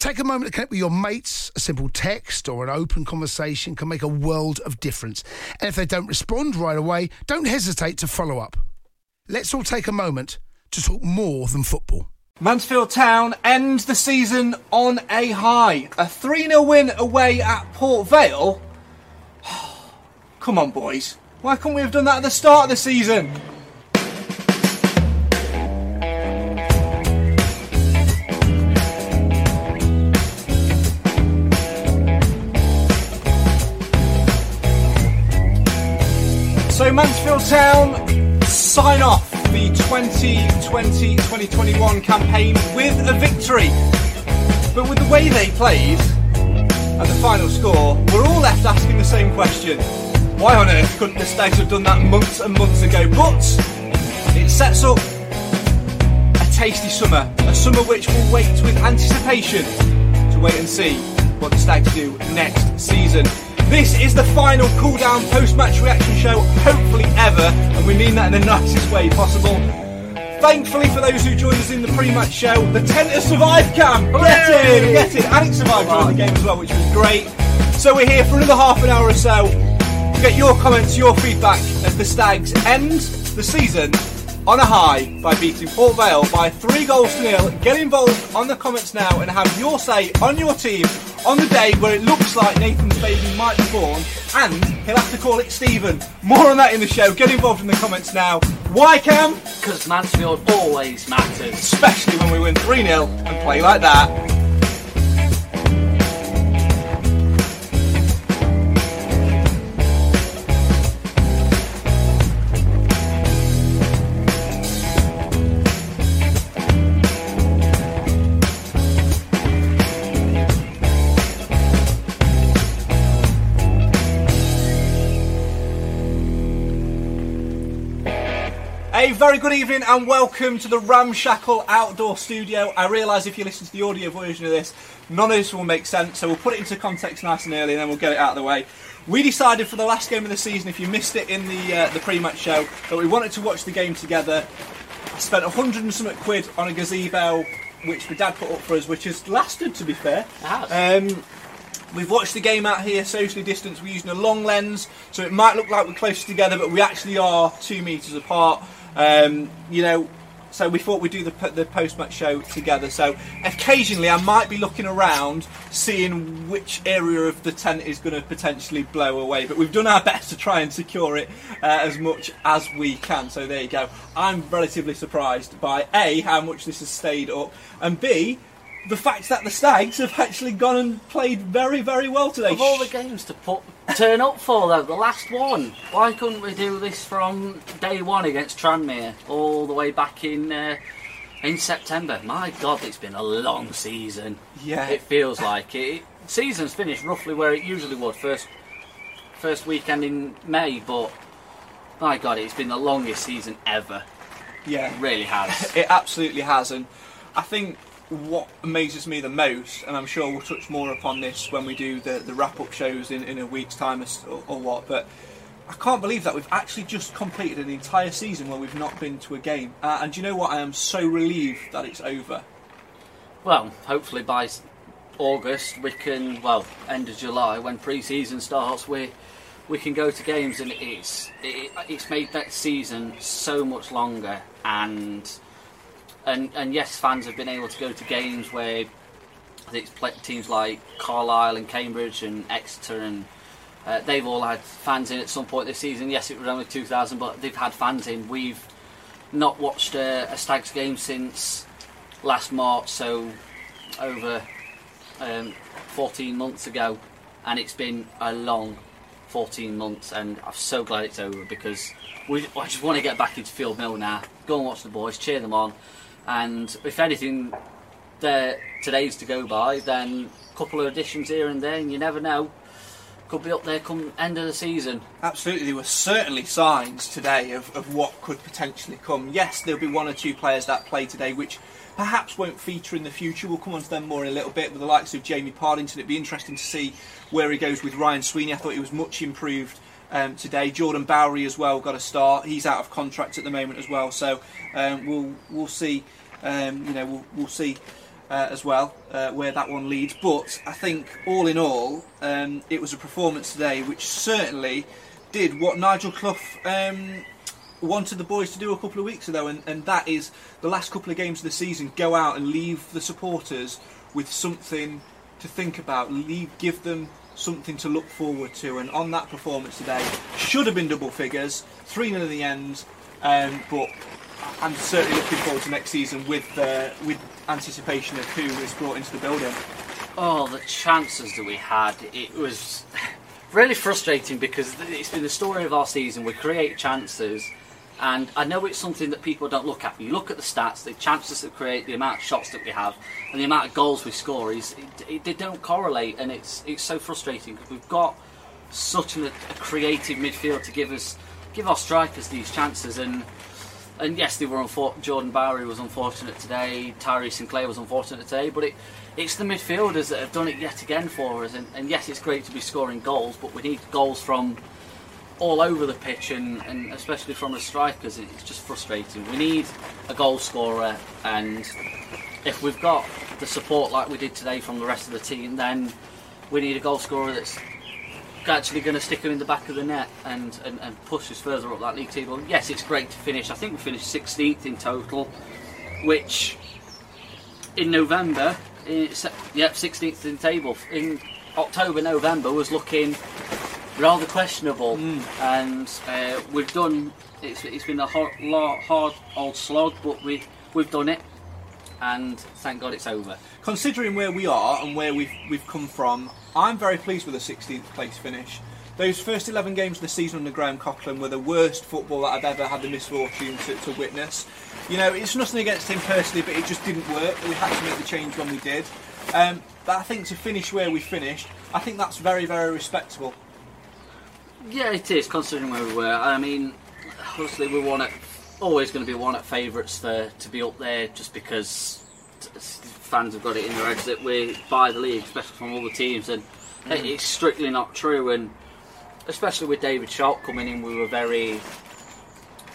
Take a moment to connect with your mates. A simple text or an open conversation can make a world of difference. And if they don't respond right away, don't hesitate to follow up. Let's all take a moment to talk more than football. Mansfield Town end the season on a high. A 3 0 win away at Port Vale. Come on, boys. Why couldn't we have done that at the start of the season? Mansfield Town sign off the 2020-2021 campaign with a victory. But with the way they played and the final score, we're all left asking the same question. Why on earth couldn't the Stags have done that months and months ago? But it sets up a tasty summer, a summer which will wait with anticipation to wait and see what the Stags do next season. This is the final cool down post match reaction show, hopefully ever, and we mean that in the nicest way possible. Thankfully, for those who joined us in the pre match show, the tent has survived, camp! Get in, get in! And it survived during the game as well, which was great. So we're here for another half an hour or so to get your comments, your feedback as the Stags end the season on a high by beating Port Vale by three goals to nil. Get involved on the comments now and have your say on your team on the day where it looks like Nathan's baby might be born and he'll have to call it Stephen. More on that in the show. Get involved in the comments now. Why, Cam? Because Mansfield always matters. Especially when we win 3 0 and play like that. A very good evening and welcome to the Ramshackle Outdoor Studio. I realise if you listen to the audio version of this, none of this will make sense, so we'll put it into context nice and early and then we'll get it out of the way. We decided for the last game of the season, if you missed it in the uh, the pre-match show, that we wanted to watch the game together. I spent a hundred and something quid on a gazebo, which my dad put up for us, which has lasted, to be fair. It has. Um, We've watched the game out here socially distanced. We're using a long lens, so it might look like we're close together, but we actually are two metres apart. Um, you know, so we thought we'd do the, the post match show together. So occasionally I might be looking around, seeing which area of the tent is going to potentially blow away. But we've done our best to try and secure it uh, as much as we can. So there you go. I'm relatively surprised by A, how much this has stayed up, and B, the fact that the Stags have actually gone and played very, very well today. Of all the games to put turn up for though, the last one. Why couldn't we do this from day one against Tranmere all the way back in uh, in September? My God, it's been a long season. Yeah. it feels like it. Season's finished roughly where it usually would first first weekend in May, but my God, it's been the longest season ever. yeah, It really has. It absolutely has, and I think what amazes me the most, and I'm sure we'll touch more upon this when we do the, the wrap up shows in, in a week's time or, or, what, but I can't believe that we've actually just completed an entire season where we've not been to a game. Uh, and you know what? I am so relieved that it's over. Well, hopefully by August we can, well, end of July when pre-season starts, we we can go to games and it's it, it's made that season so much longer and and and yes, fans have been able to go to games where it's teams like Carlisle and Cambridge and Exeter and uh, they've all had fans in at some point this season. Yes, it was only 2,000, but they've had fans in. We've not watched a, a Stags game since last March, so over um, 14 months ago, and it's been a long 14 months, and I'm so glad it's over because we, I just want to get back into Field Mill now. Go and watch the boys, cheer them on, and if anything, today's to go by, then a couple of additions here and there, and you never know. Could be up there come end of the season. Absolutely, there were certainly signs today of, of what could potentially come. Yes, there'll be one or two players that play today which perhaps won't feature in the future. We'll come on to them more in a little bit with the likes of Jamie Partington. It'd be interesting to see where he goes with Ryan Sweeney. I thought he was much improved um, today. Jordan Bowery as well got a start. He's out of contract at the moment as well, so um, we'll we'll see. Um, you know, we'll, we'll see uh, as well uh, where that one leads. But I think all in all, um, it was a performance today which certainly did what Nigel Clough um, wanted the boys to do a couple of weeks ago, and, and that is the last couple of games of the season go out and leave the supporters with something to think about, leave, give them something to look forward to. And on that performance today, should have been double figures, 3 0 in the end, um, but I'm certainly looking forward to next season with uh, with anticipation of who is brought into the building. Oh, the chances that we had, it was really frustrating because it's been the story of our season. We create chances and I know it's something that people don't look at. You look at the stats, the chances that create, the amount of shots that we have, and the amount of goals we score. Is it, it, they don't correlate, and it's it's so frustrating because we've got such an, a creative midfield to give us give our strikers these chances and. And yes, they were unfortunate. Jordan Bowery was unfortunate today. Tyree Sinclair was unfortunate today. But it, it's the midfielders that have done it yet again for us. And, and yes, it's great to be scoring goals, but we need goals from all over the pitch, and, and especially from the strikers, it's just frustrating. We need a goal scorer, and if we've got the support like we did today from the rest of the team, then we need a goal scorer that's actually going to stick him in the back of the net and, and, and push us further up that league table. Yes, it's great to finish. I think we finished 16th in total, which in November, eh, in, yep, 16th in table. In October, November was looking rather questionable. Mm. And uh, we've done. It's, it's been a hard, hard old slog, but we we've done it, and thank God it's over. Considering where we are and where we've we've come from, I'm very pleased with the 16th place finish. Those first 11 games of the season under Graham Coughlan were the worst football that I've ever had the misfortune to, to witness. You know, it's nothing against him personally, but it just didn't work. We had to make the change when we did. Um, but I think to finish where we finished, I think that's very, very respectable. Yeah, it is, considering where we were. I mean, obviously, we want it, always going to be one at favourites to be up there just because fans have got it in their heads that we buy the league, especially from all the teams, and mm. it's strictly not true. And especially with David Sharp coming in, we were very,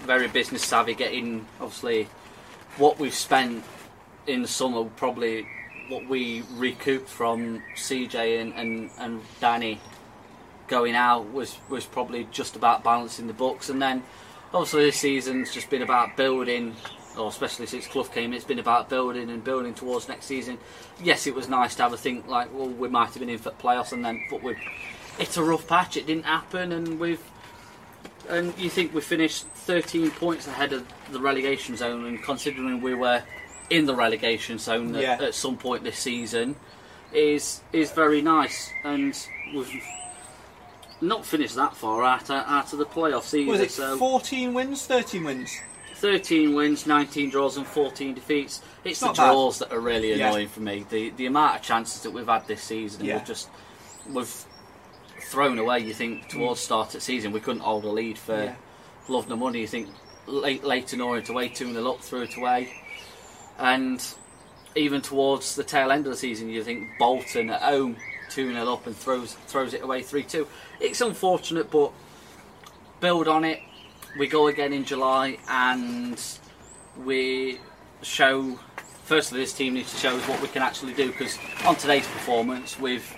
very business savvy, getting obviously what we've spent in the summer, probably what we recouped from CJ and, and, and Danny going out was was probably just about balancing the books, and then obviously this season's just been about building. Or especially since Clough came, it's been about building and building towards next season. Yes, it was nice to have a think like, well, we might have been in for playoffs, and then, but we it's a rough patch. It didn't happen, and we've and you think we finished 13 points ahead of the relegation zone, and considering we were in the relegation zone yeah. at, at, some point this season, is is very nice, and we've not finished that far out, out of the playoffs either. Was it so 14 wins, 13 wins? 13 wins, 19 draws, and 14 defeats. It's, the draws bad. that are really annoying yeah. for me. The the amount of chances that we've had this season, yeah. we've just we've thrown away. You think towards mm. start of season, we couldn't hold a lead for yeah. love nor money. You think late in Leyton Orient away, two 0 up, threw it away, and even towards the tail end of the season, you think Bolton at home 2 0 up and throws throws it away 3 2. It's unfortunate, but build on it. We go again in July and we show. Firstly, this team needs to show us what we can actually do because on today's performance, we've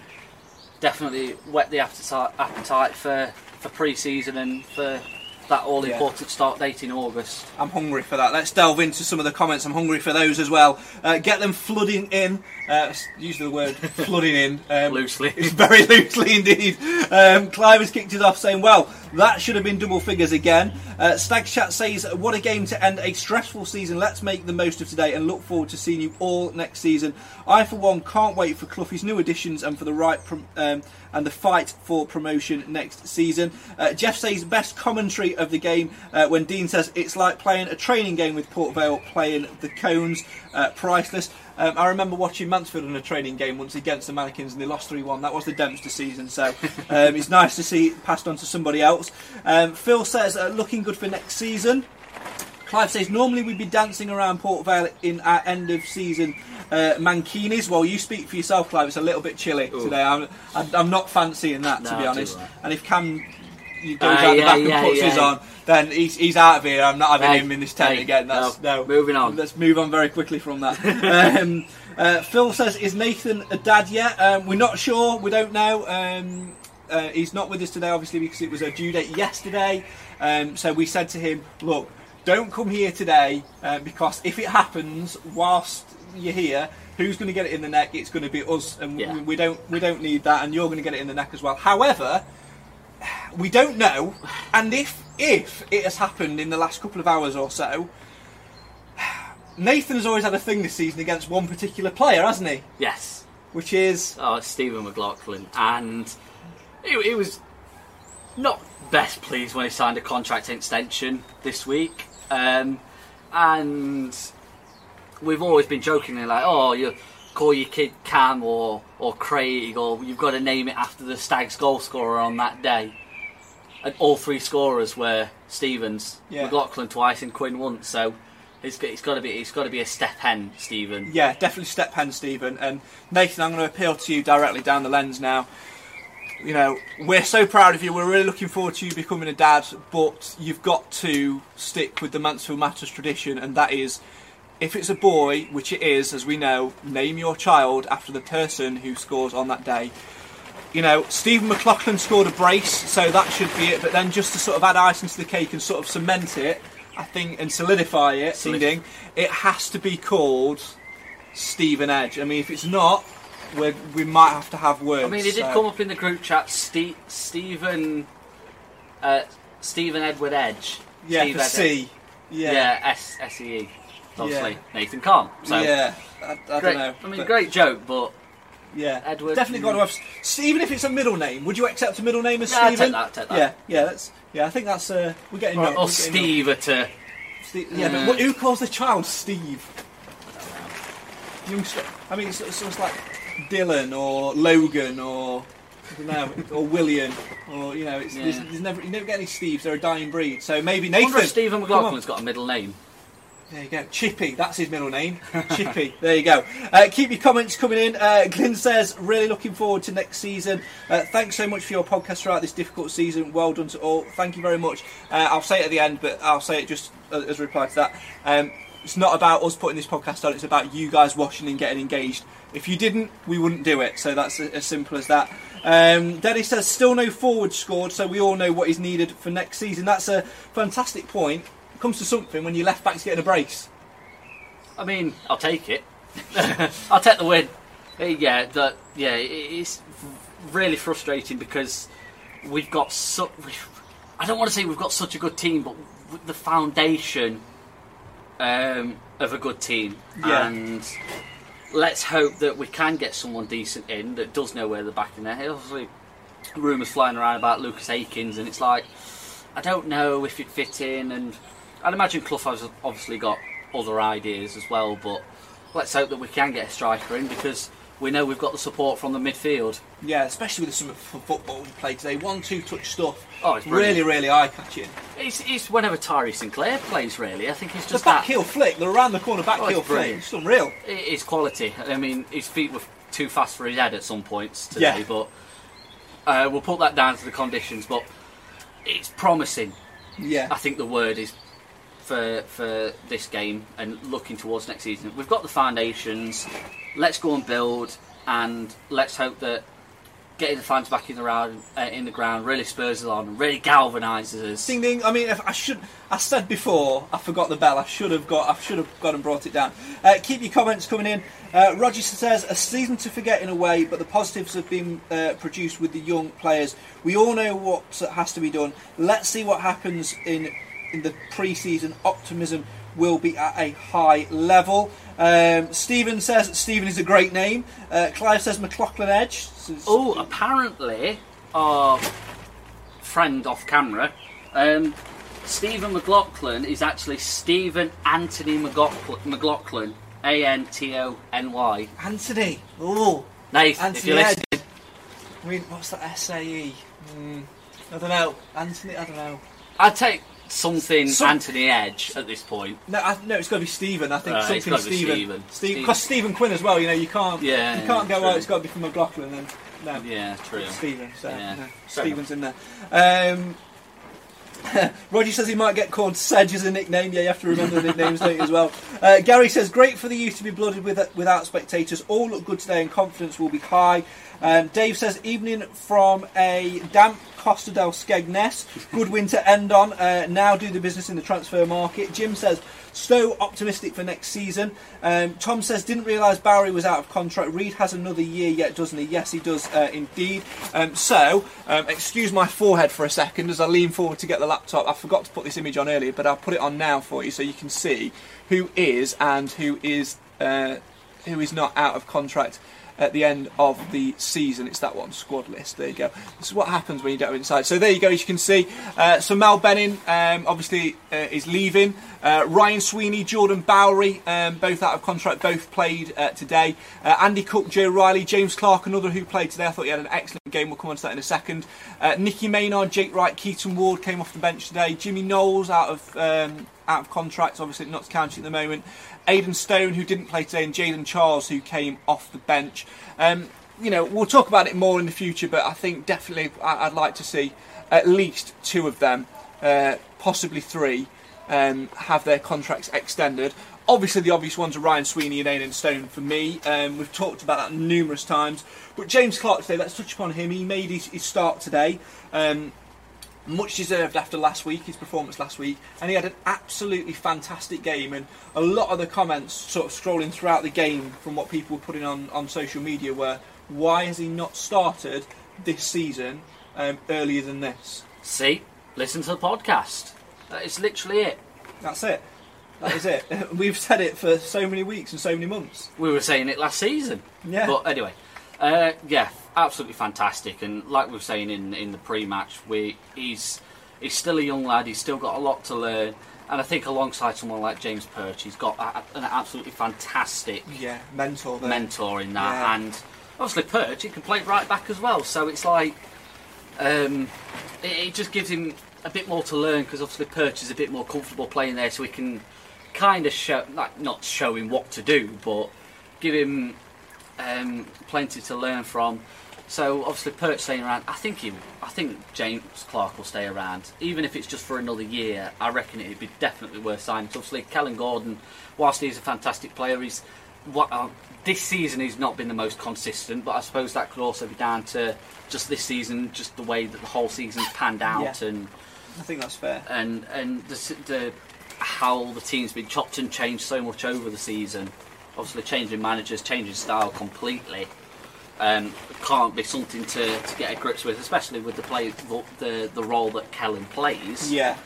definitely whet the appetite, appetite for for pre-season and for that all-important start date in August. I'm hungry for that. Let's delve into some of the comments. I'm hungry for those as well. Uh, get them flooding in. Uh, use the word flooding in. Um, Loosely. It's very loosely indeed. Um, Clive has kicked it off saying, well, that should have been double figures again. Uh, Stag Chat says, what a game to end a stressful season. Let's make the most of today and look forward to seeing you all next season. I, for one, can't wait for Cloughie's new additions and for the right prom- um, and the fight for promotion next season. Uh, Jeff says, best commentary of the game uh, when Dean says it's like playing a training game with Port Vale playing the cones. Uh, priceless. Um, I remember watching Mansfield in a training game once against the Mannequins and they lost 3 1. That was the Dempster season, so um, it's nice to see it passed on to somebody else. Um, Phil says, uh, looking good for next season. Clive says, normally we'd be dancing around Port Vale in our end of season uh, mankinis. Well, you speak for yourself, Clive. It's a little bit chilly today. I'm, I'm I'm not fancying that, to be honest. And if Cam goes Ah, out the yeah, back yeah, and puts yeah. his on, then he's, he's out of here. I'm not having Hey, him in this tent hey, again. That's no. no, moving on. Let's move on very quickly from that. um, uh, Phil says, "Is Nathan a dad yet?" Um, we're not sure. We don't know. Um, uh, he's not with us today, obviously, because it was a due date yesterday. Um, so we said to him, "Look, don't come here today uh, because if it happens whilst you're here." Who's going to get it in the neck? It's going to be us, and Yeah. we don't we don't need that. And you're going to get it in the neck as well. However, we don't know, and if if it has happened in the last couple of hours or so, Nathan has always had a thing this season against one particular player, hasn't he? Yes. Which is Oh, Stephen McLaughlin, and it, he was not best pleased when he signed a contract extension this week. Um, and we've always been jokingly like, "Oh, you call your kid Cam or or Craig, or you've got to name it after the Stags goal scorer on that day." And all three scorers were Stevens, Yeah. McLaughlin twice, and Quinn once. So it's, it's got to be it's got to be a step hen, Stephen. yeah, definitely step hen Stephen and Nathan. I'm going to appeal to you directly down the lens now. You know, we're so proud of you. We're really looking forward to you becoming a dad, but you've got to stick with the Mansfield Matters tradition, and that is if it's a boy, which it is, as we know, name your child after the person who scores on that day. You know, Stephen McLaughlin scored a brace, so that should be it. But then just to sort of add icing to the cake and sort of cement it, I think, and solidify it, Solid- ding it has to be called Stephen Edge. I mean, if it's not, we we might have to have words. I mean, it did so- come up in the group chat. Ste- Stephen, uh, Stephen Edward Edge. Yeah, Steve for Ed- C. Yeah, Yeah, S S E E. Obviously, Yeah. Nathan Khan. So yeah. I, I great. don't know. I mean, but- great joke, but Yeah, Edward, Definitely got to have. Even if it's a middle name, would you accept a middle name as Yeah, I'd take that, take that. Yeah, yeah. That's yeah. I think that's. Uh, we're getting. or, or we're getting young. Steve at uh, Steve, yeah, but Mm. what, who calls the child Steve? Youngster. I mean, it's, it's, it's like Dylan or Logan or I know, or William or you know, it's, Yeah. there's never you never get any Steves. They're a dying breed. So maybe I wonder Nathan. if Stephen. McLaughlin's got a middle name. There you go. Chippy, that's his middle name. Chippy. There you go. Uh, keep your comments coming in. Uh, Glyn says, really looking forward to next season. Uh, thanks so much for your podcast throughout this difficult season. Well done to all. Thank you very much. Uh, I'll say it at the end, but I'll say it just as a reply to that. Um, it's not about us putting this podcast on, it's about you guys watching and getting engaged. If you didn't, we wouldn't do it. So that's as simple as that. Um, Dennis says, still no forward scored, so we all know what is needed for next season. That's a fantastic point. Comes to something when your left back's getting a brace. I mean, I'll take it. I'll take the win. Uh, Yeah, that yeah, it's really frustrating because we've got so. I don't want to say we've got such a good team, but the foundation um, of a good team, Yeah. and let's hope that we can get someone decent in that does know where the back in there. Obviously, rumours flying around about Lucas Akins, and it's like I don't know if it fit in, and I'd imagine Clough has obviously got other ideas as well, but let's hope that we can get a striker in because we know we've got the support from the midfield. Yeah, especially with the some f- football we played today. One, two touch stuff. Oh, it's really, brilliant. really eye catching. It's, it's whenever Tyree Sinclair plays, really. I think it's The just back that. heel flick, the around the corner back Oh, heel it's flick. It's unreal. It is quality. I mean, his feet were too fast for his head at some points today, Yeah. but uh, we'll put that down to the conditions. But it's promising. Yeah. I think the word is for for this game and looking towards next season. We've got the foundations. Let's go and build, and let's hope that getting the fans back in the round, uh, in the ground really spurs us on, really galvanises us. Ding ding. I mean, if I should. I said before, I forgot the bell. I should have got. I should have gone and brought it down. Uh, keep your comments coming in. Uh, Roger says a season to forget in a way, but the positives have been uh, produced with the young players. We all know what has to be done. Let's see what happens in in the pre-season. Optimism will be at a high level. Um, Stephen says Stephen is a great name. Uh, Clive says McLaughlin Edge. Oh, apparently, our friend off camera, um, Stephen McLaughlin is actually Stephen Anthony McLaughlin, A N T O N Y. Anthony. Oh, if Anthony you're Edge. listening, I mean, what's that SAE? Mm, I don't know. Anthony. I don't know. I'd take something Some- Anthony Edge at this point. No, I, no, it's got to be Stephen. I think it's something be Stephen. Stephen. Steve, Steve- because Stephen Quinn as well. You know, you can't. Yeah, You can't go. true. Oh, it's got to be from McLaughlin. Then no. Yeah, true. Stephen. So Yeah. no, Stephen's in there. Um, Roger says he might get called Sedge as a nickname. Yeah, you have to remember the nicknames, don't you, as well? Uh, Gary says, great for the youth to be blooded with, without spectators. All look good today and confidence will be high. Um, Dave says, evening from a damp Costa del Skegness. Good win to end on. Uh, now do the business in the transfer market. Jim says, Stowe optimistic for next season. Um, Tom says, didn't realise Bowery was out of contract. Reid has another year yet, doesn't he? Yes, he does uh, indeed. Um, so, um, excuse my forehead for a second as I lean forward to get the laptop. I forgot to put this image on earlier, but I'll put it on now for you so you can see who is and who is uh, who is not out of contract at the end of the season. It's that one, squad list. There you go. This is what happens when you don't inside. So there you go, as you can see. Uh, so Mal Benning um, obviously uh, is leaving. Uh, Ryan Sweeney, Jordan Bowery, um, both out of contract, both played uh, today. Uh, Andy Cook, Joe Riley, James Clark, another who played today. I thought he had an excellent game. We'll come on to that in a second. Uh, Nicky Maynard, Jake Wright, Keaton Ward came off the bench today. Jimmy Knowles out of um, out of contract, obviously not to County at the moment. Aidan Stone, who didn't play today, and Jaden Charles, who came off the bench. Um, you know, we'll talk about it more in the future, but I think definitely I'd like to see at least two of them, uh, possibly three, um, have their contracts extended. Obviously, the obvious ones are Ryan Sweeney and Aidan Stone for me. Um, we've talked about that numerous times. But James Clark today, let's touch upon him. He made his, his start today. Um, much deserved after last week, his performance last week, and he had an absolutely fantastic game. And a lot of the comments, sort of scrolling throughout the game from what people were putting on, on social media, were why has he not started this season um, earlier than this? See, listen to the podcast. That is literally it. That's it. That is it. We've said it for so many weeks and so many months. We were saying it last season. Yeah. But anyway, uh, yeah, absolutely fantastic. And like we were saying in in the pre-match, we he's he's still a young lad. He's still got a lot to learn. And I think alongside someone like James Perch, he's got a, an absolutely fantastic Yeah, mentor there. mentor in that. Yeah. And obviously Perch, he can play right back as well. So it's like um, it, it just gives him a bit more to learn because obviously Perch is a bit more comfortable playing there, so he can kind of show, like not show him what to do, but give him um, plenty to learn from. So obviously Perch staying around. I think he, I think James Clark will stay around, even if it's just for another year. I reckon it'd be definitely worth signing. So obviously, Kellen Gordon, whilst he's a fantastic player, he's what uh, this season he's not been the most consistent. But I suppose that could also be down to just this season, just the way that the whole season's panned out, Yeah. and I think that's fair. and and the, the how the team's been chopped and changed so much over the season. Obviously, changing managers, changing style completely. Um, can't be something to, to get a grips with, especially with the play the, the the role that Kellen plays. Yeah.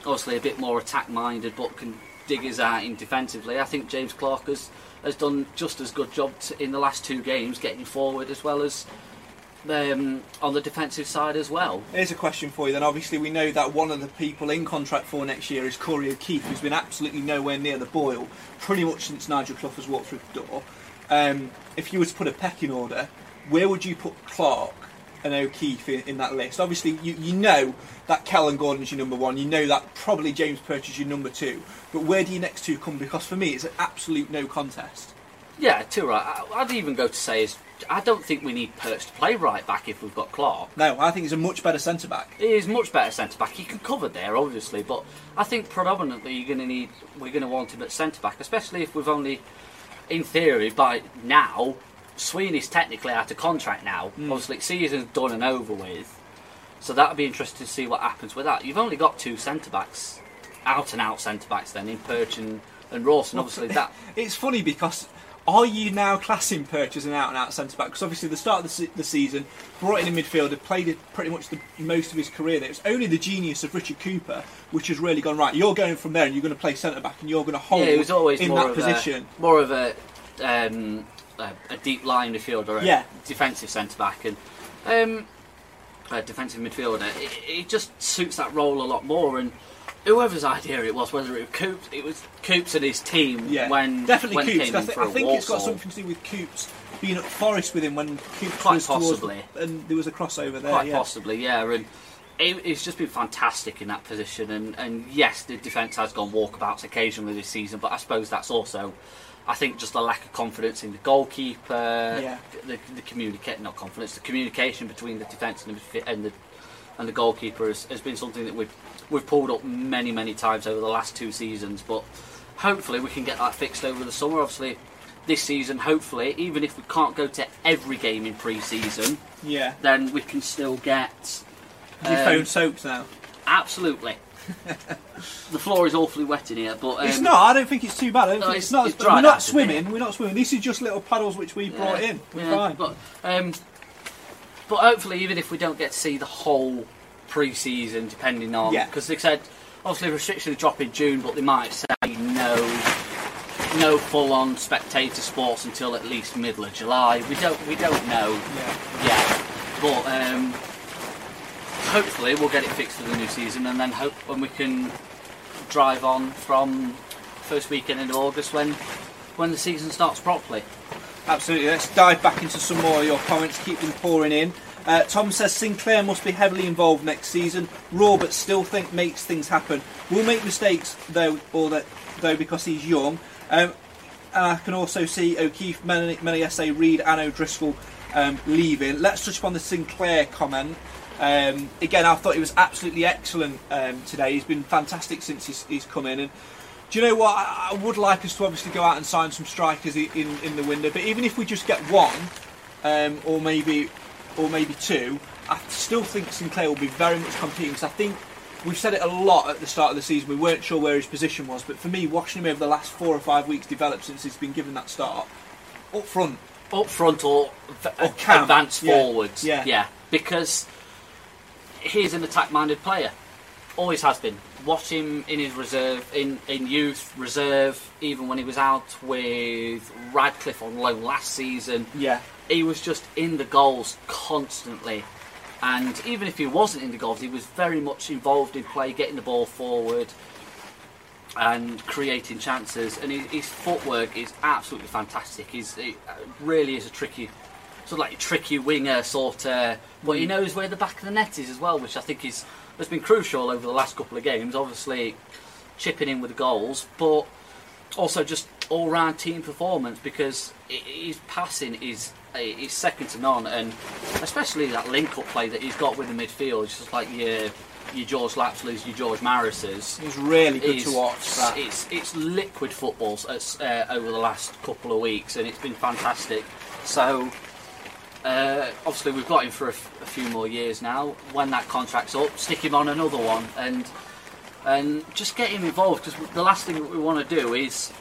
Obviously, a bit more attack minded, but can dig his out in defensively. I think James Clark has has done just as good job t- in the last two games, getting forward as well as um, on the defensive side as well. Here's a question for you then. Obviously, we know that one of the people in contract for next year is Corey O'Keeffe, who's been absolutely nowhere near the boil pretty much since Nigel Clough has walked through the door. Um, if you were to put a pecking order, where would you put Clark and O'Keeffe in, in that list? Obviously, you, you know that Kellen Gordon's your number one. You know that probably James Perch is your number two. But where do your next two come? Because for me, it's an absolute no contest. Yeah, too right. I- I'd even go to say is I don't think we need Perch to play right back if we've got Clark. No, I think he's a much better centre back. He is much better centre back. He can cover there, obviously, but I think predominantly you're going to need we're going to want him at centre back, especially if we've only, in theory, by now Sweeney's technically out of contract now. Hmm. Obviously, season's done and over with. So that'll be interesting to see what happens with that. You've only got two centre backs, out and out centre backs then in Perch and, and Rawson. Obviously, that It's funny because are you now classing Perch as an out and out centre back? Because obviously the start of the, se- the season brought in a midfielder, played it pretty much the most of his career there. It's only the genius of Richard Cooper which has really gone right. You're going from there and you're going to play centre back and you're going to hold yeah, it was always in more that of position. A, more of a, um, a a deep line midfielder, a Yeah. defensive centre back, and um, a defensive midfielder. It, it just suits that role a lot more. And whoever's idea it was, whether it was Coops, it was Coops and his team Yeah, when definitely when Coops. came I, for I think it's got something to do with Coops being at Forest with him when Coops Quite was towards- possibly. and there was a crossover there. Quite yeah. possibly, yeah. And it, it's just been fantastic in that position. And, and yes, the defence has gone walkabouts occasionally this season, but I suppose that's also, I think, just a lack of confidence in the goalkeeper. Yeah. The, the communicate, not confidence, the communication between the defence and the and the and the goalkeeper has, has been something that we've we've pulled up many many times over the last two seasons. But hopefully we can get that fixed over the summer. Obviously. This season, hopefully, even if we can't go to every game in pre-season, Yeah. then we can still get Your um, phone soaked now. absolutely. the floor is awfully wet in here, but um, it's not. I don't think it's too bad. I don't no, think it's- it's, not. it's as bad. dried We're not swimming. We're not swimming. This is just little paddles which we brought in. We're yeah, fine. But um, but hopefully, even if we don't get to see the whole pre-season, depending on Yeah. because they said obviously restrictions drop in June, but they might say no. No full-on spectator sports until at least middle of July. We don't. We don't know yeah. yet, but um, hopefully we'll get it fixed for the new season, and then hope when we can drive on from first weekend in August when when the season starts properly. Absolutely. Let's dive back into some more of your comments. Keep them pouring in. Uh, Tom says Sinclair must be heavily involved next season. Raw, but still think makes things happen. Will make mistakes though, or that though because he's young. Um, and I can also see O'Keeffe, Menayese, Reid, and O'Driscoll um, leaving. Let's touch upon the Sinclair comment. Um, again, I thought he was absolutely excellent um, today. He's been fantastic since he's, he's come in. And do you know what? I, I would like us to obviously go out and sign some strikers in, in the window. But even if we just get one, um, or maybe or maybe two, I still think Sinclair will be very much competing because I think we've said it a lot at the start of the season. We weren't sure where his position was, but for me, watching him over the last four or five weeks develop since he's been given that start up front, up front or, v- Or camp, advance yeah, forwards. yeah. because he's an attack-minded player. Always has been. Watch him in his reserve, in, in youth, reserve, even when he was out with Radcliffe on loan last season. yeah, He was just in the goals constantly. And even if he wasn't in the goals, he was very much involved in play, getting the ball forward and creating chances. And his, his footwork is absolutely fantastic. He's, he uh, really is a tricky, sort of like a tricky winger sort of, but he knows where the back of the net is as well, which I think is has been crucial over the last couple of games. Obviously, chipping in with goals, but also just all-round team performance because his passing is is second to none, and especially that link-up play that he's got with the midfield, it's just like your your George Lapsley's, your George Maris's. it was really good to watch. That. It's it's liquid football uh, over the last couple of weeks, and it's been fantastic. So. Uh, obviously, we've got him for a, f- a few more years now. When that contract's up, stick him on another one, and and just get him involved. Because the last thing that we want to do is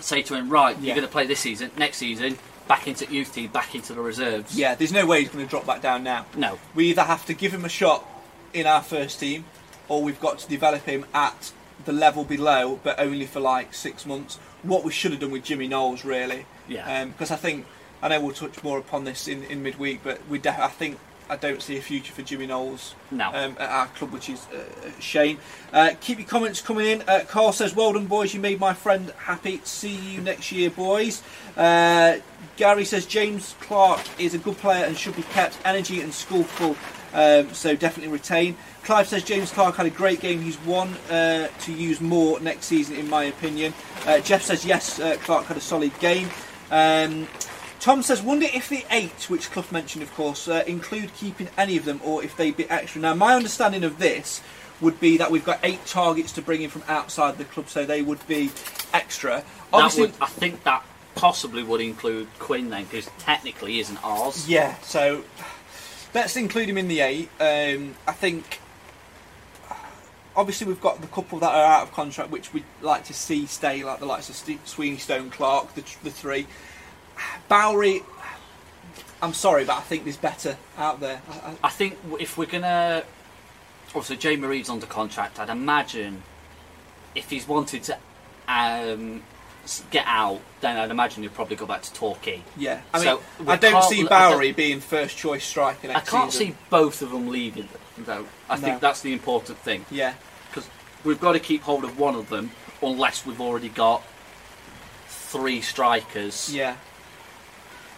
say to him, right, Yeah. you're going to play this season, next season, back into youth team, back into the reserves. Yeah, there's no way he's going to drop back down now. No. We either have to give him a shot in our first team, or we've got to develop him at the level below, but only for like six months. What we should have done with Jimmy Knowles, really. Yeah. Because I think I know we'll touch more upon this in, in midweek, but we def- I think I don't see a future for Jimmy Knowles No. um, at our club, which is uh, a shame. Uh, keep your comments coming in. Uh, Carl says, "Well done, boys. You made my friend happy. See you next year, boys." Uh, Gary says James Clark is a good player and should be kept energy and skillful, um, so definitely retain. Clive says James Clark had a great game. He's one uh, to use more next season, in my opinion. Uh, Jeff says yes, uh, Clark had a solid game. Um, Tom says, wonder if the eight, which Clough mentioned, of course, uh, include keeping any of them or if they'd be extra. Now, my understanding of this would be that we've got eight targets to bring in from outside the club, so they would be extra. Obviously, would, I think that possibly would include Quinn then, because technically he isn't ours. Yeah, so let's include him in the eight. Um, I think obviously we've got the couple that are out of contract, which we'd like to see stay, like the likes of Sweeney, Stone, Clark, the, the three. Bowery, I'm sorry, but I think there's better out there. I, I, I think if we're gonna, obviously Jamie Reid's under contract. I'd imagine if he's wanted to um, get out, then I'd imagine he'd probably go back to Torquay. yeah, I mean, So, I don't see Bowery don't- being first choice striker I can't season. see both of them leaving though. I No. think that's the important thing Yeah, because we've got to keep hold of one of them unless we've already got three strikers yeah.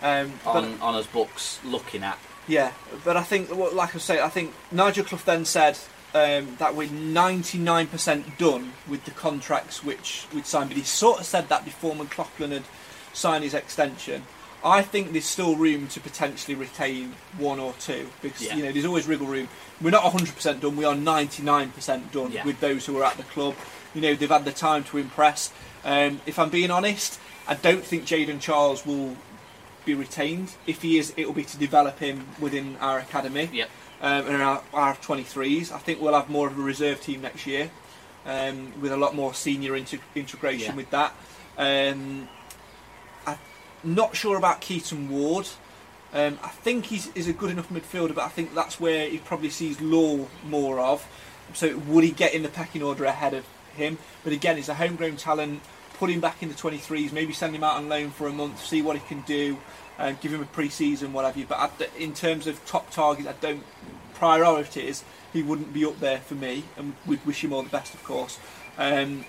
Um, on on us books looking at. Yeah, but I think, like I say, I think Nigel Clough then said um, that we're 99% done with the contracts which we'd signed, but he sort of said that before McLaughlin had signed his extension. I think there's still room to potentially retain one or two because Yeah. you know there's always wriggle room. We're not 100% done. We are 99% done Yeah. with those who are at the club. You know they've had the time to impress. Um, if I'm being honest, I don't think Jaden Charles will be retained. If he is, it will be to develop him within our academy Yep. um, and our, our 23s. I think we'll have more of a reserve team next year um, with a lot more senior inter- integration Yeah. with that. Um, I'm not sure about Keaton Ward. Um, I think he's, he's a good enough midfielder, but I think that's where he probably sees Law more of. So would he get in the pecking order ahead of him? But again, he's a homegrown talent. Put him back in the 23s, maybe send him out on loan for a month, see what he can do, and give him a pre-season, what have you. But in terms of top targets, I don't priorities. He wouldn't be up there for me, and we'd wish him all the best, of course. Um,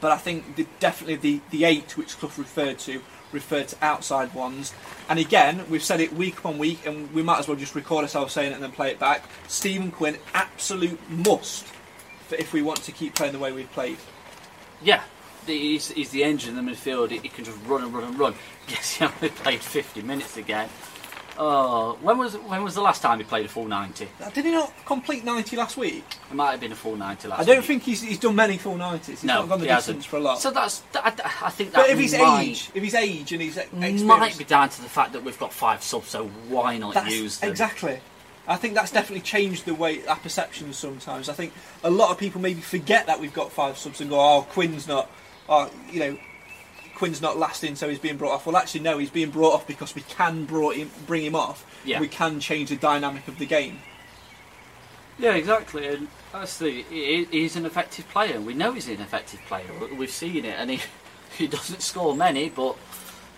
but I think the, definitely the, the eight which Clough referred to referred to outside ones. And again, we've said it week upon week, and we might as well just record ourselves saying it and then play it back. Stephen Quinn, absolute must if we want to keep playing the way we've played. Yeah, he's, he's the engine in the midfield. He, he can just run and run and run. Yes, he only played 50 minutes again. Oh, when was when was the last time he played a full 90? Uh, did he not complete 90 last week? It might have been a full 90 last I don't week. think he's, he's done many full 90s. He's no, not gone the he distance hasn't. for a lot. So that's I, I think that but if his age, if his age and his ex- experience, might be down to the fact that we've got five subs. So why not That's- use them? Exactly. I think that's definitely changed the way our perceptions sometimes. I think a lot of people maybe forget that we've got five subs and go, "Oh, Quinn's not, oh, you know, Quinn's not lasting, so he's being brought off." Well, actually, no, he's being brought off because we can brought him, bring him off. Yeah. We can change the dynamic of the game. Yeah, exactly. And that's the he's an effective player. We know he's an effective player. We- We've seen it, and he he doesn't score many, but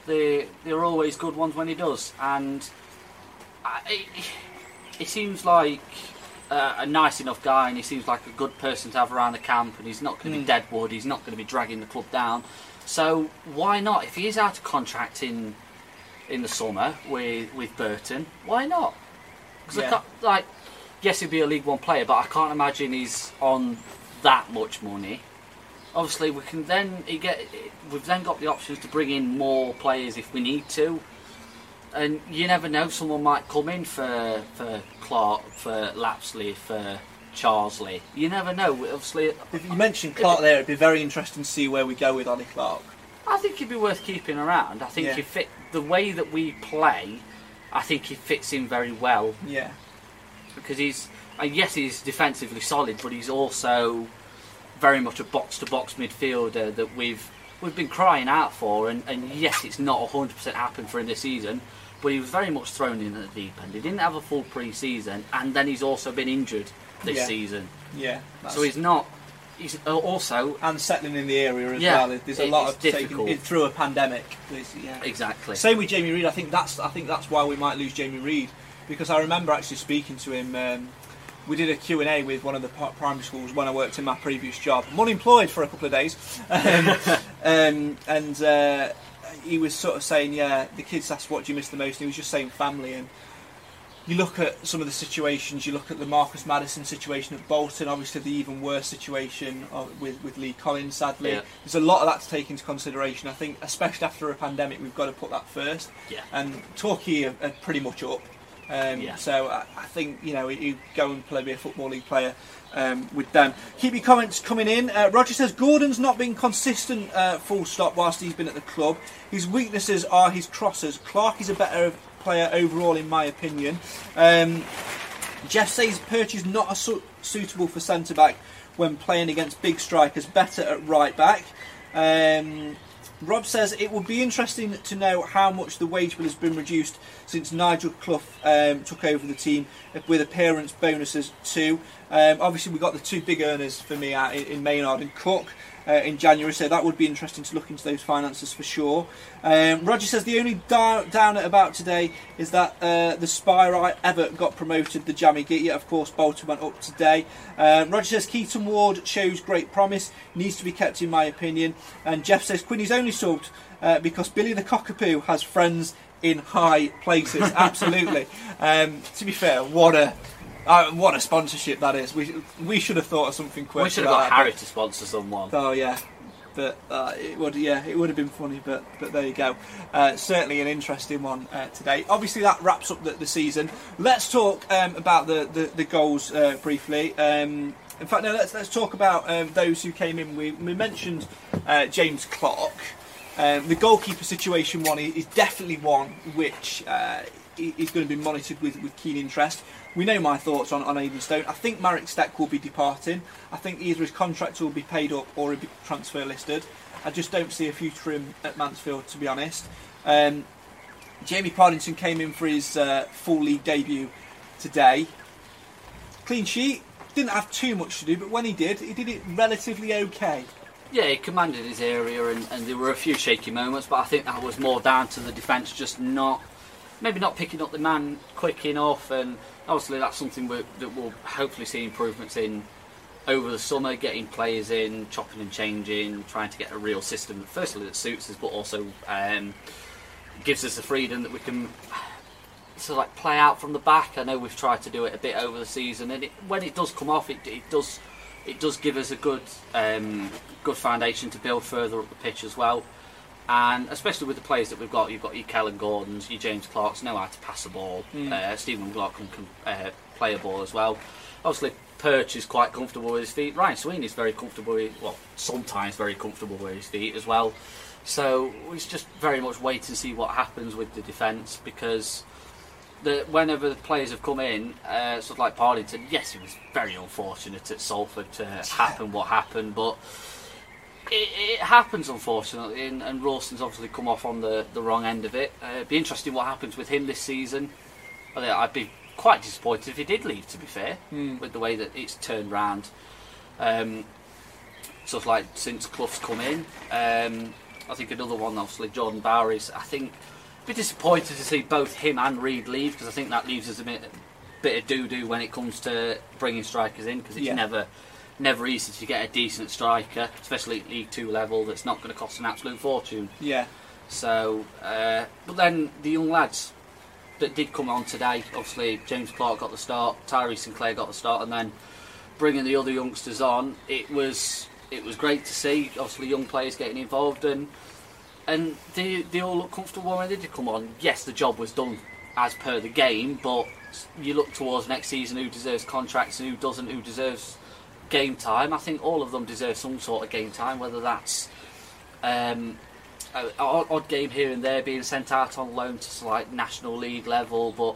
they they're always good ones when he does. And I, he, he seems like uh, a nice enough guy, and he seems like a good person to have around the camp. And he's not going to be Mm. deadwood. He's not going to be dragging the club down. So why not? If he is out of contract in in the summer with with Burton, why not? Because Yeah. like, yes, he'd be a League One player, but I can't imagine he's on that much money. Obviously, we can then he get we've then got the options to bring in more players if we need to, and you never know, someone might come in for for Clark, for Lapsley, for Charlesley. You never know. Obviously, If you mentioned Clark there, it'd be very interesting to see where we go with Ollie Clarke. I think he'd be worth keeping around. I think Yeah. he fit the way that we play. I think he fits in very well Yeah, because he's uh, yes he's defensively solid, but he's also very much a box to box midfielder that we've we've been crying out for. And, and yes, it's not hundred percent happened for him this season, but he was very much thrown in at the deep end. He didn't have a full pre-season, and then he's also been injured this Yeah. season, yeah. so he's not. He's uh, also and settling in the area as Yeah, well. There's a lot of taking difficult. it through a pandemic. Yeah. exactly. Same with Jamie Reid. I think that's I think that's why we might lose Jamie Reid because I remember actually speaking to him. Um, we did a Q and A with one of the primary schools when I worked in my previous job. I'm unemployed for a couple of days, um, um, and uh, he was sort of saying, "Yeah, the kids asked what do you miss the most," and he was just saying family. And you look at some of the situations. You look at the Marcus Maddison situation at Bolton. Obviously, the even worse situation uh, with with Lee Collins. Sadly, Yeah. there's a lot of that to take into consideration. I think, especially after a pandemic, we've got to put that first. Yeah. And Torquay are, are pretty much up. Um, Yeah. So I, I think you know you go and play be a football league player um, with them. Keep your comments coming in. Uh, Roger says Gordon's not been consistent. Uh, full stop. Whilst he's been at the club, his weaknesses are his crosses. Clark is a better player overall, in my opinion. Um, Jeff says Perch is not a su- suitable for centre back when playing against big strikers. Better at right back. Um, Rob says it would be interesting to know how much the wage bill has been reduced since Nigel Clough um, took over the team with appearance bonuses too. Um, obviously, we got the two big earners for me in, in Maynard and Cook. Uh, in January, so that would be interesting to look into those finances for sure. Um, Roger says the only down, downer about today is that uh, the Spire ever got promoted, the Jammy Git. Of course, Bolton went up today. Um, Roger says Keaton Ward shows great promise, needs to be kept in my opinion. And Jeff says Quinny's only subbed uh, because Billy the Cockapoo has friends in high places. Absolutely. um, to be fair, what a uh, what a sponsorship that is. We we should have thought of something quick. We should have got Harry to sponsor someone. Oh yeah, but uh, it would yeah it would have been funny, but but there you go. Uh, certainly an interesting one uh, today. Obviously that wraps up the, the season. Let's talk um, about the the, the goals uh, briefly. Um, in fact, no. Let's let's talk about um, those who came in. We we mentioned uh, James Clark. Um, the goalkeeper situation one is definitely one which uh, is going to be monitored with, with keen interest. We know my thoughts on, on Aidan Stone. I think Marek Štěch will be departing. I think either his contract will be paid up or he'll be transfer listed. I just don't see a future for him at Mansfield, to be honest. Um, Jamie Partington came in for his uh, full league debut today. Clean sheet. Didn't have too much to do, but when he did, he did it relatively okay. Yeah, he commanded his area, and, and there were a few shaky moments, but I think that was more down to the defence just not, maybe not picking up the man quick enough, and obviously that's something that we'll hopefully see improvements in over the summer, getting players in, chopping and changing, trying to get a real system, firstly that suits us, but also um, gives us the freedom that we can sort of like play out from the back. I know we've tried to do it a bit over the season, and it, when it does come off, it, it does it does give us a good um, good foundation to build further up the pitch as well. And especially with the players that we've got, you've got your Kellan Gordons, your James Clarks know how to pass the ball. Uh, Stephen McLaughlin can uh, play a ball as well. Obviously, Perch is quite comfortable with his feet. Ryan Sweeney's very comfortable, with, well, sometimes very comfortable with his feet as well. So it's just very much wait and see what happens with the defence because the, whenever the players have come in, uh, sort of like Partington, yes, it was very unfortunate at Salford to happen what happened, but it, it happens unfortunately, and, and Rawson's obviously come off on the, the wrong end of it. Uh, it'd be interesting what happens with him this season. I think I'd be quite disappointed if he did leave, to be fair, with the way that it's turned round. Um, sort of like since Clough's come in. Um, I think another one, obviously, Jordan Bowery's. I think be disappointed to see both him and Reid leave because I think that leaves us a bit, bit of doo doo when it comes to bringing strikers in because it's Yeah. never never easy to get a decent striker, especially at League Two level, that's not going to cost an absolute fortune. Yeah. So, uh, but then the young lads that did come on today, obviously James Clark got the start, Tyrese Sinclair got the start, and then bringing the other youngsters on, it was it was great to see. Obviously, young players getting involved, and and they they all look comfortable when they did come on. Yes, the job was done as per the game, but you look towards next season, who deserves contracts and who doesn't, who deserves game time. I think all of them deserve some sort of game time, whether that's um, a- a odd, odd game here and there being sent out on loan to like national league level, but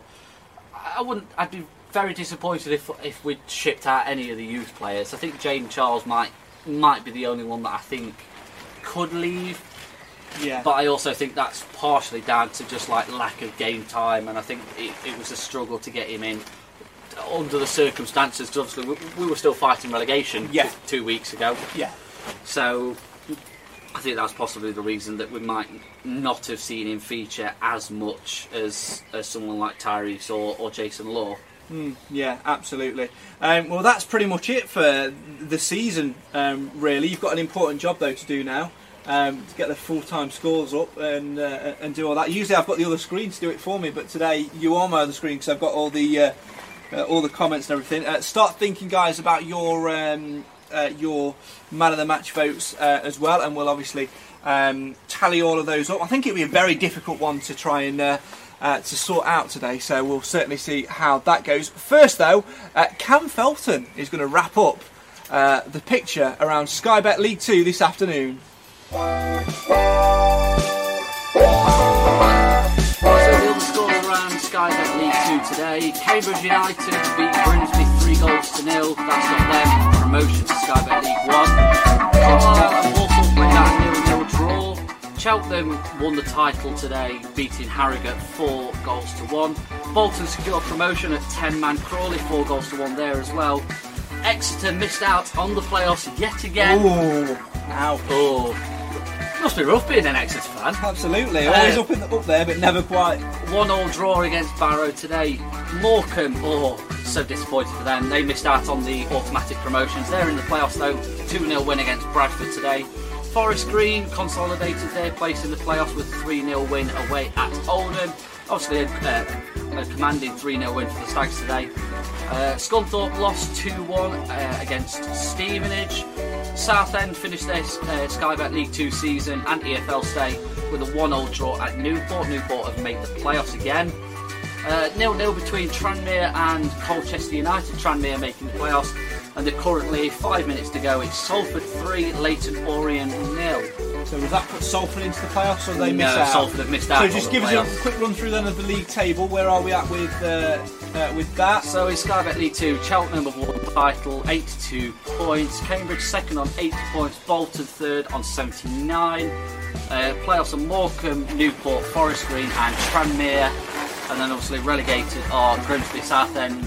I wouldn't. I'd be very disappointed if if we'd shipped out any of the youth players. I think Jaden Charles might might be the only one that I think could leave, Yeah. but I also think that's partially down to just like lack of game time, and I think it, it was a struggle to get him in under the circumstances. Because obviously we, we were still fighting relegation Yeah. two weeks ago. yeah. So I think that's possibly the reason that we might not have seen him feature as much as, as someone like Tyrese or, or Jason Law. Yeah, absolutely. Um, well, that's pretty much it for the season. Um, really, you've got an important job though to do now. Um, to get the full-time scores up and uh, and do all that. Usually, I've got the other screen to do it for me, but today you are my other screen because I've got all the uh, all the comments and everything. Uh, start thinking, guys, about your um, uh, your man of the match votes uh, as well, and we'll obviously um, tally all of those up. I think it'll be a very difficult one to try and uh, uh, to sort out today, so we'll certainly see how that goes. First, though, uh, Cam Felton is going to wrap up uh, the picture around Sky Bet League Two this afternoon. 2 today. Cambridge United beat Grimsby 3 goals to nil. That's got them promotion to Sky Bet League 1. Carlisle and Walsall played out a nil-nil draw. Cheltenham won the title today, beating Harrogate 4 goals to 1. Bolton secured promotion at 10-man Crawley, 4 goals to 1 there as well. Exeter missed out on the playoffs yet again. Ooh, ouch. Oh, must be rough being an Exeter fan. Absolutely, Uh, always up in the, up there, but never quite. One all draw against Barrow today. Morecambe, oh, so disappointed for them. They missed out on the automatic promotions. They're in the playoffs though. 2 0 win against Bradford today. Forest Green consolidated their place in the playoffs with a 3 0 win away at Oldham. Obviously, a, uh, a commanding 3 0 win for the Stags today. Uh, Scunthorpe lost 2 1 uh, against Stevenage. Southend finished their uh, Sky Bet League 2 season and EFL stay with a 1 0 draw at Newport. Newport have made the playoffs again. Uh, nil nil between Tranmere and Colchester United. Tranmere making the playoffs, and they're currently five minutes to go. It's Salford three, Leyton Orient nil. So does that put Salford into the playoffs, or they No, miss out? Salford have missed out So just give us a quick run through then of the league table. Where are we at with uh, uh, with that? So it's Sky Bet League 2, Cheltenham have won the title, 82 points. Cambridge second on 80 points. Bolton third on 79. Uh, playoffs are Morecambe, Newport, Forest Green, and Tranmere. And then obviously relegated are Grimsby, Southend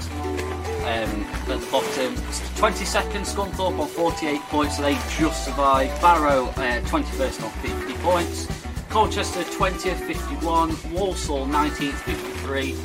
um, at the bottom. 22nd, Scunthorpe on 48 points, so they just survived. Barrow uh, 21st on 50 points. Colchester 20th, 51. Walsall 19th, 53.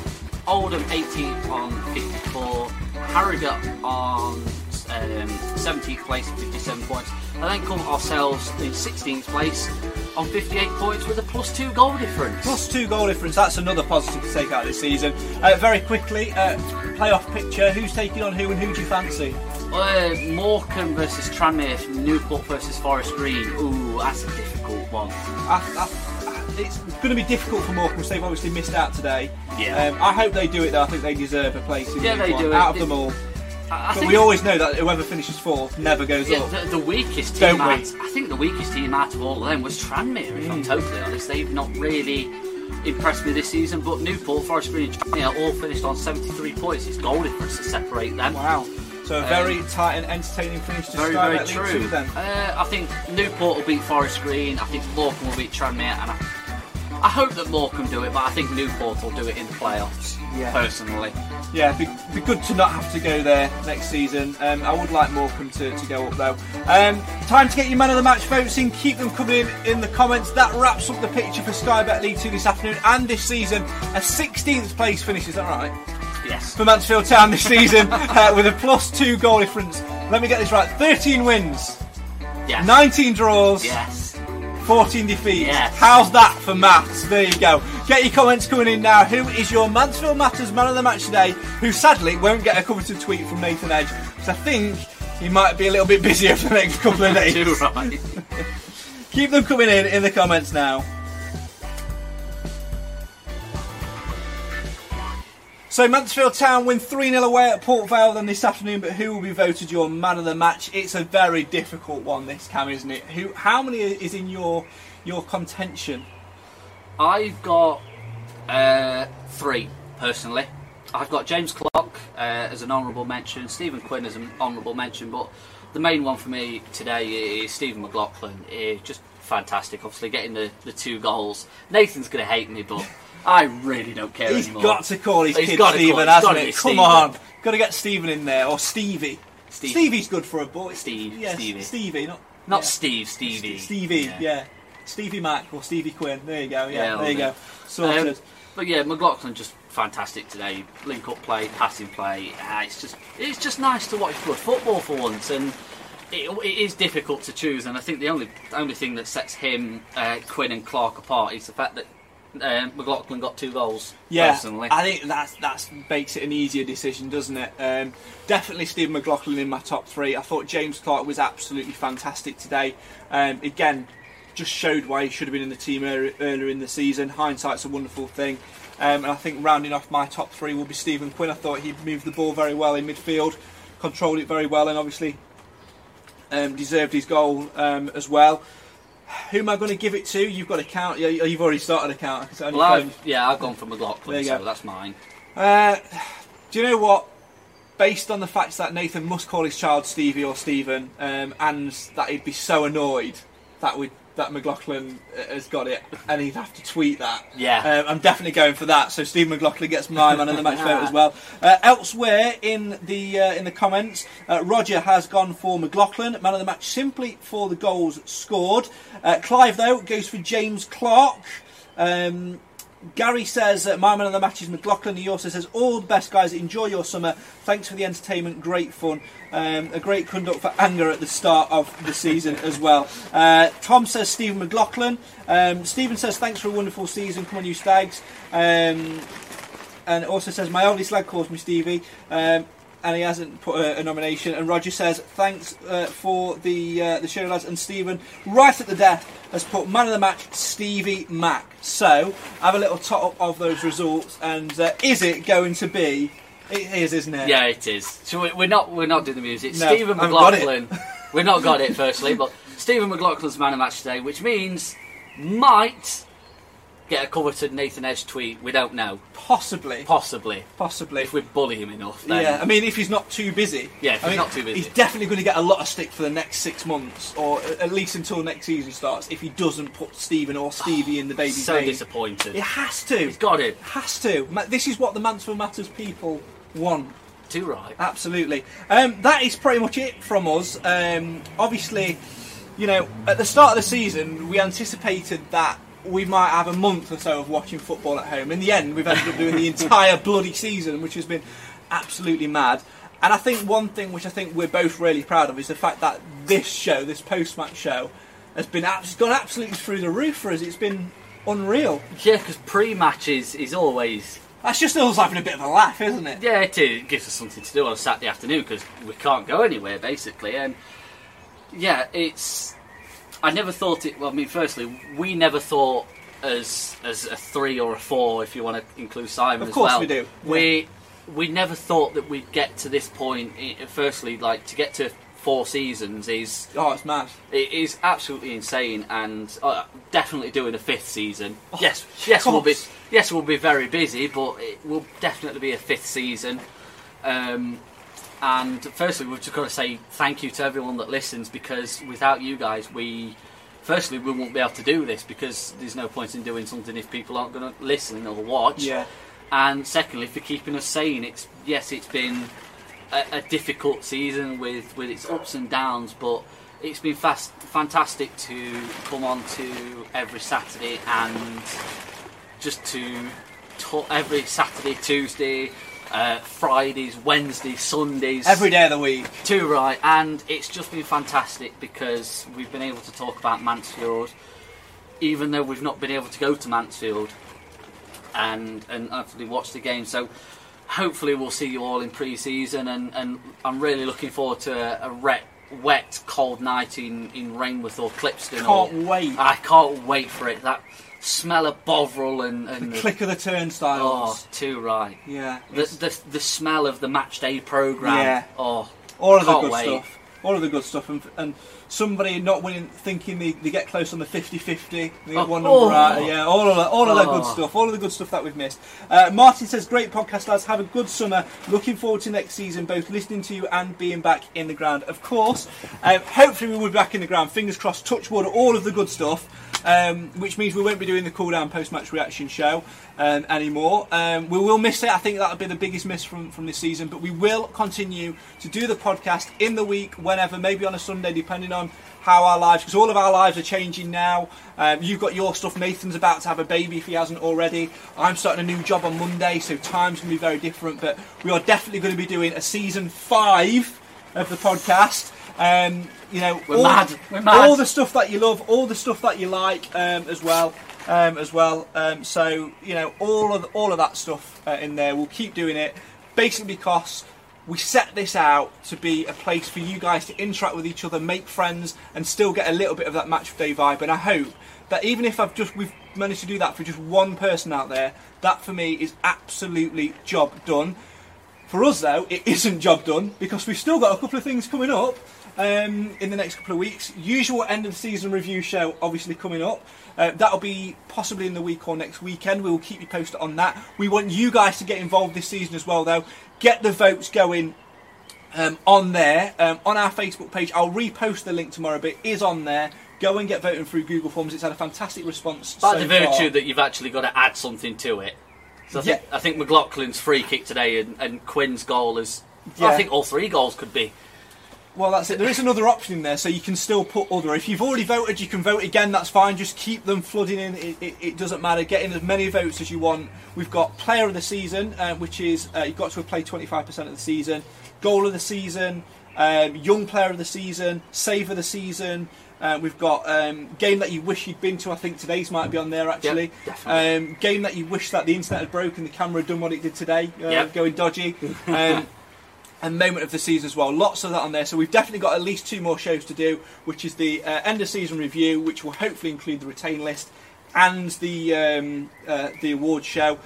Oldham 18th on 54. Harrogate on um, 17th place, 57 points. And then come ourselves in 16th place on 58 points with a plus two goal difference. Plus two goal difference. That's another positive to take out this season. Uh, very quickly, uh, playoff picture. Who's taking on who, and who do you fancy? Uh, Morecambe versus Tranmere, Newport versus Forest Green. Ooh, that's a difficult one. I, I, it's going to be difficult for Morecambe. They've obviously missed out today. Yeah. Um, I hope they do it though. I think they deserve a place in Yeah, League they One, do it. out of It- them all. I, But we always know that whoever finishes fourth never goes yeah, up. the, the weakest Don't team. we? I think the weakest team out of all of them was Tranmere. If Hmm. I'm totally honest, they've not really impressed me this season. But Newport, Forest Green, and Tranmere all finished on 73 points. It's goal difference to separate them. Wow. So a very tight and entertaining finish to Um, Very, Sky very true. Two then. Uh, I think Newport will beat Forest Green. I think Morecambe will beat Tranmere, and I, I hope that Morecambe do it, but I think Newport will do it in the playoffs. Yeah. Personally, Yeah, be, be good to not have to go there next season. Um, I would like Morecambe to, to go up though. Um, time to get your man of the match votes in. Keep them coming in in the comments. That wraps up the picture for Sky Bet League 2 this afternoon and this season. A 16th place finish, is that right? yes. For Mansfield Town this season uh, with a plus two goal difference. Let me get this right 13 wins, Yes. 19 draws. Yes. 14 defeats. Yes. How's that for maths? There you go. Get your comments coming in now. Who is your Mansfield Matters man of the match today? Who sadly won't get a coveted tweet from Nathan Edge because I think he might be a little bit busier for the next couple of days. Keep them coming in in the comments now. So Mansfield Town win 3 0 away at Port Vale then this afternoon, but who will be voted your man of the match? It's a very difficult one, this Cam, isn't it? Who? How many is in your your contention? I've got uh, three personally. I've got James Clark uh, as an honourable mention, Stephen Quinn as an honourable mention, but the main one for me today is Stephen McLaughlin. He's just fantastic, obviously getting the, the two goals. Nathan's going to hate me, but I really don't care He's anymore. got to call his He's kid gotta Stephen, call- hasn't gotta it? Come Stephen. on, got to get Stephen in there or Stevie. Steve. Stevie's good for a boy. Steve, yes, Stevie. Stevie, not Not yeah. Steve, Stevie. Stevie, yeah. Stevie Mac or Stevie Quinn. There you go. Yeah, Yeah, there you go. Sorted. Um, but yeah, McLaughlin just fantastic today. Link up play, passing play. Ah, it's just it's just nice to watch good football for once, and it, it is difficult to choose. And I think the only only thing that sets him, uh, Quinn, and Clark apart is the fact that um, McLaughlin got two goals. Yeah, personally. I think that's that's makes it an easier decision, doesn't it? Um, definitely Steve McLaughlin in my top three. I thought James Clark was absolutely fantastic today. Um, again, just showed why he should have been in the team earlier, earlier in the season. Hindsight's a wonderful thing. Um, and I think rounding off my top three will be Stephen Quinn. I thought he moved the ball very well in midfield, controlled it very well, and obviously um, deserved his goal um, as well. Who am I going to give it to? You've got a count. Yeah, you've already started a count. Well. I've, yeah, I've gone for McLaughlin, so go. that's mine. Uh, do you know what? Based on the fact that Nathan must call his child Stevie or Stephen, um, and that he'd be so annoyed that we that McLaughlin uh, has got it, and he'd have to tweet that. Yeah. um, I'm definitely going for that. So Steve McLaughlin gets my man in the match vote as well. Uh, elsewhere in the uh, in the comments, uh, Roger has gone for McLaughlin, man of the match, simply for the goals scored. Uh, Clive though goes for James Clark. Um, Gary says, my man of the match is McLaughlin. He also says, all the best guys, enjoy your summer. Thanks for the entertainment, great fun. Um, a great conduct for anger at the start of the season as well. Uh, Tom says, Stephen McLaughlin. Um, Stephen says, thanks for a wonderful season. Come on, you stags. Um, and also says, my oldest lad calls me Stevie. Um, and he hasn't put a, a nomination. And Roger says, thanks uh, for the uh, the show, lads. And Stephen, right at the death, has put man of the match, Stevie Mack. So, have a little top up of those results. And uh, is it going to be? It is, isn't it? Yeah, it is. So we- we're not we're not doing the music. No, Stephen I haven't got it. McLaughlin. we've not got it firstly, but Stephen McLaughlin's man of match today, which means might get a coveted Nathan Edge tweet. We don't know. Possibly. Possibly. Possibly. If we bully him enough, then Yeah, I mean, if he's not too busy. Yeah, if I he's mean, not too busy. He's definitely going to get a lot of stick for the next six months, or at least until next season starts, if he doesn't put Stephen or Stevie in the baby so disappointed. It has to. He's got it. Has to. This is what the Mansfield Matters people want. Too right. Absolutely. Um, that is pretty much it from us. Um, obviously, you know, at the start of the season, we anticipated that we might have a month or so of watching football at home. In the end, we've ended up doing the entire bloody season, which has been absolutely mad. And I think one thing which I think we're both really proud of is the fact that this show, this post-match show, has been abs- gone absolutely through the roof for us. It's been unreal. Yeah, because pre-matches is always That's just us having a bit of a laugh, isn't it? yeah, it, is. it gives us something to do on a Saturday afternoon because we can't go anywhere basically, and yeah, it's. I never thought it. Well, I mean, firstly, we never thought as as a three or a four, if you want to include Simon Of as course well. we do, We we never thought that we'd get to this point. Firstly, like to get to four seasons is Oh, it's mad. it is absolutely insane, and uh, definitely doing a fifth season. yes, yes, we'll be Oh, yes we'll be very busy, but it will definitely be a fifth season. Um, and firstly, we've just got to say thank you to everyone that listens because without you guys, we firstly we won't be able to do this because there's no point in doing something if people aren't going to listen or watch. Yeah. And secondly, for keeping us sane, it's yes, it's been a, a difficult season with with its ups and downs, but it's been fast, fantastic to come on to every Saturday and just to talk every Saturday, Tuesday, uh, Fridays, Wednesdays, Sundays, Every day of the week. too right, and it's just been fantastic because we've been able to talk about Mansfield, even though we've not been able to go to Mansfield and and actually watch the game. So hopefully we'll see you all in pre-season, and, and I'm really looking forward to a, a wet, wet, cold night in in Rainworth or Clipstone. Can't wait. I can't wait for it. That smell of Bovril and and the- Click of the turnstiles. oh, too right. Yeah. The, the the smell of the match day program. Yeah. Oh, all of the good wait. stuff. All of the good stuff. And, and somebody not winning, thinking they, they get close on the 50-50. They Oh. one number Oh. out. Yeah, all of that, all of that good Oh. stuff. All of the good stuff that we've missed. Uh, Martin says, great podcast, lads. Have a good summer. Looking forward to next season, both listening to you and being back in the ground. Of course, um, hopefully we will be back in the ground. Fingers crossed, touch wood, all of the good stuff. Um, which means we won't be doing the cool down post match reaction show um, anymore. Um, we will miss it. I think that'll be the biggest miss from, from this season. But we will continue to do the podcast in the week, whenever, maybe on a Sunday, depending on how our lives, because all of our lives are changing now. Um, you've got your stuff. Nathan's about to have a baby if he hasn't already. I'm starting a new job on Monday, so time's going to be very different. But we are definitely going to be doing a season five of the podcast. Um, you know, We're all, mad. We're mad. all the stuff that you love, all the stuff that you like um, as well. Um, as well, um, so you know all of all of that stuff uh, in there. We'll keep doing it, basically because we set this out to be a place for you guys to interact with each other, make friends, and still get a little bit of that match of day vibe. And I hope that even if I've just we've managed to do that for just one person out there, that for me is absolutely job done. For us though, it isn't job done because we've still got a couple of things coming up um, in the next couple of weeks. Usual end of the season review show obviously coming up. Uh, that'll be possibly in the week or next weekend. We will keep you posted on that. We want you guys to get involved this season as well, though. Get the votes going um, on there um, on our Facebook page. I'll repost the link tomorrow, but it is on there. Go and get voting through Google Forms. It's had a fantastic response. By so the virtue far. that you've actually got to add something to it. So I think, Yeah. I think McLaughlin's free kick today and, and Quinn's goal is. Yeah. I think all three goals could be. Well, that's it. There is another option in there, so you can still put other. If you've already voted, you can vote again. That's fine. Just keep them flooding in. It, it, it doesn't matter. Get in as many votes as you want. We've got Player of the Season, uh, which is uh, you've got to have played 25% of the season. Goal of the Season, um, Young Player of the Season, Save of the Season. Uh, we've got um, game that you wish you'd been to. I think today's might be on there actually. definitely. um, game that you wish that the internet had broken, the camera had done what it did today, uh, Yep. going dodgy. And moment of the season as well. Lots of that on there. So we've definitely got at least two more shows to do, which is the uh, end of season review, which will hopefully include the retain list and the um, uh, the award show.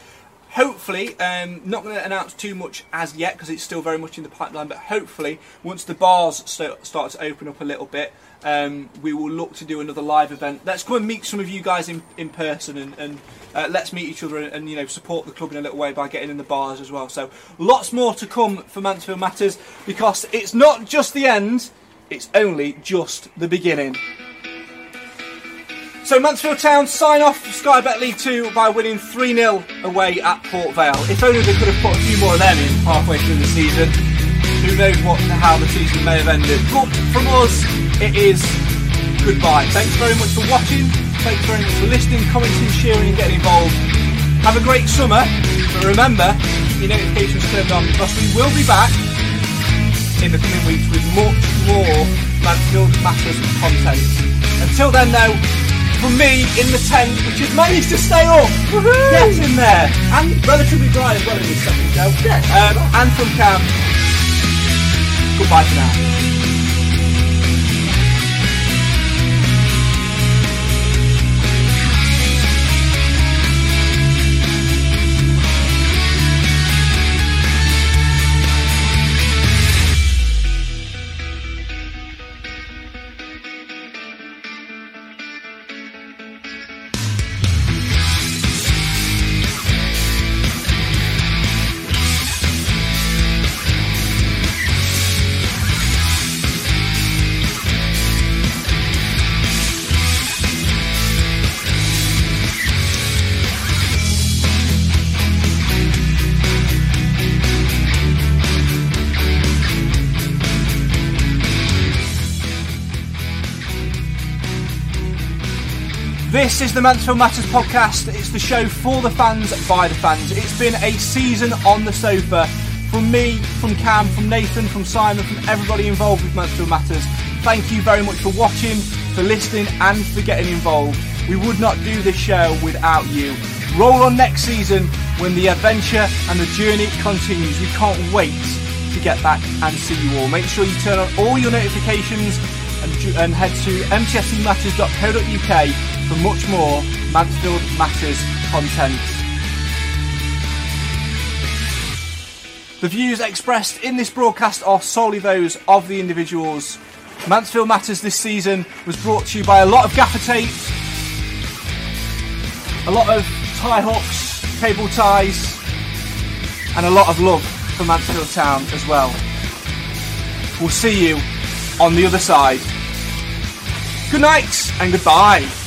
Hopefully, um, not going to announce too much as yet because it's still very much in the pipeline. But hopefully, once the bars st- start to open up a little bit, um, we will look to do another live event. Let's go and meet some of you guys in, in person and, and uh, let's meet each other and, and you know support the club in a little way by getting in the bars as well. So lots more to come for Mansfield Matters because it's not just the end; it's only just the beginning. So Mansfield Town sign off Sky Bet League 2 by winning 3-0 away at Port Vale. If only they could have put a few more of them in halfway through the season. Who knows what how the season may have ended. But from us, it is goodbye. Thanks very much for watching. Thanks very much for listening, commenting, sharing and getting involved. Have a great summer. But remember, keep your notifications turned on because we will be back in the coming weeks with much more Mansfield Matters content. Until then, though, for me in the tent, which has managed to stay up, get in there, and relatively dry as well in this second show, um, and from Cam, goodbye for now. The Mansfield Matters podcast. It's the show for the fans, by the fans. It's been a season on the sofa. From me, from Cam, from Nathan, from Simon, from everybody involved with Mansfield Matters. Thank you very much for watching, for listening, and for getting involved. We would not do this show without you. Roll on next season when the adventure and the journey continues. We can't wait to get back and see you all. Make sure you turn on all your notifications and, and head to mtscmatters.co.uk for much more Mansfield Matters content. The views expressed in this broadcast are solely those of the individuals. Mansfield Matters this season was brought to you by a lot of gaffer tape, a lot of tie hooks, cable ties, and a lot of love for Mansfield Town as well. We'll see you on the other side. Good night and goodbye.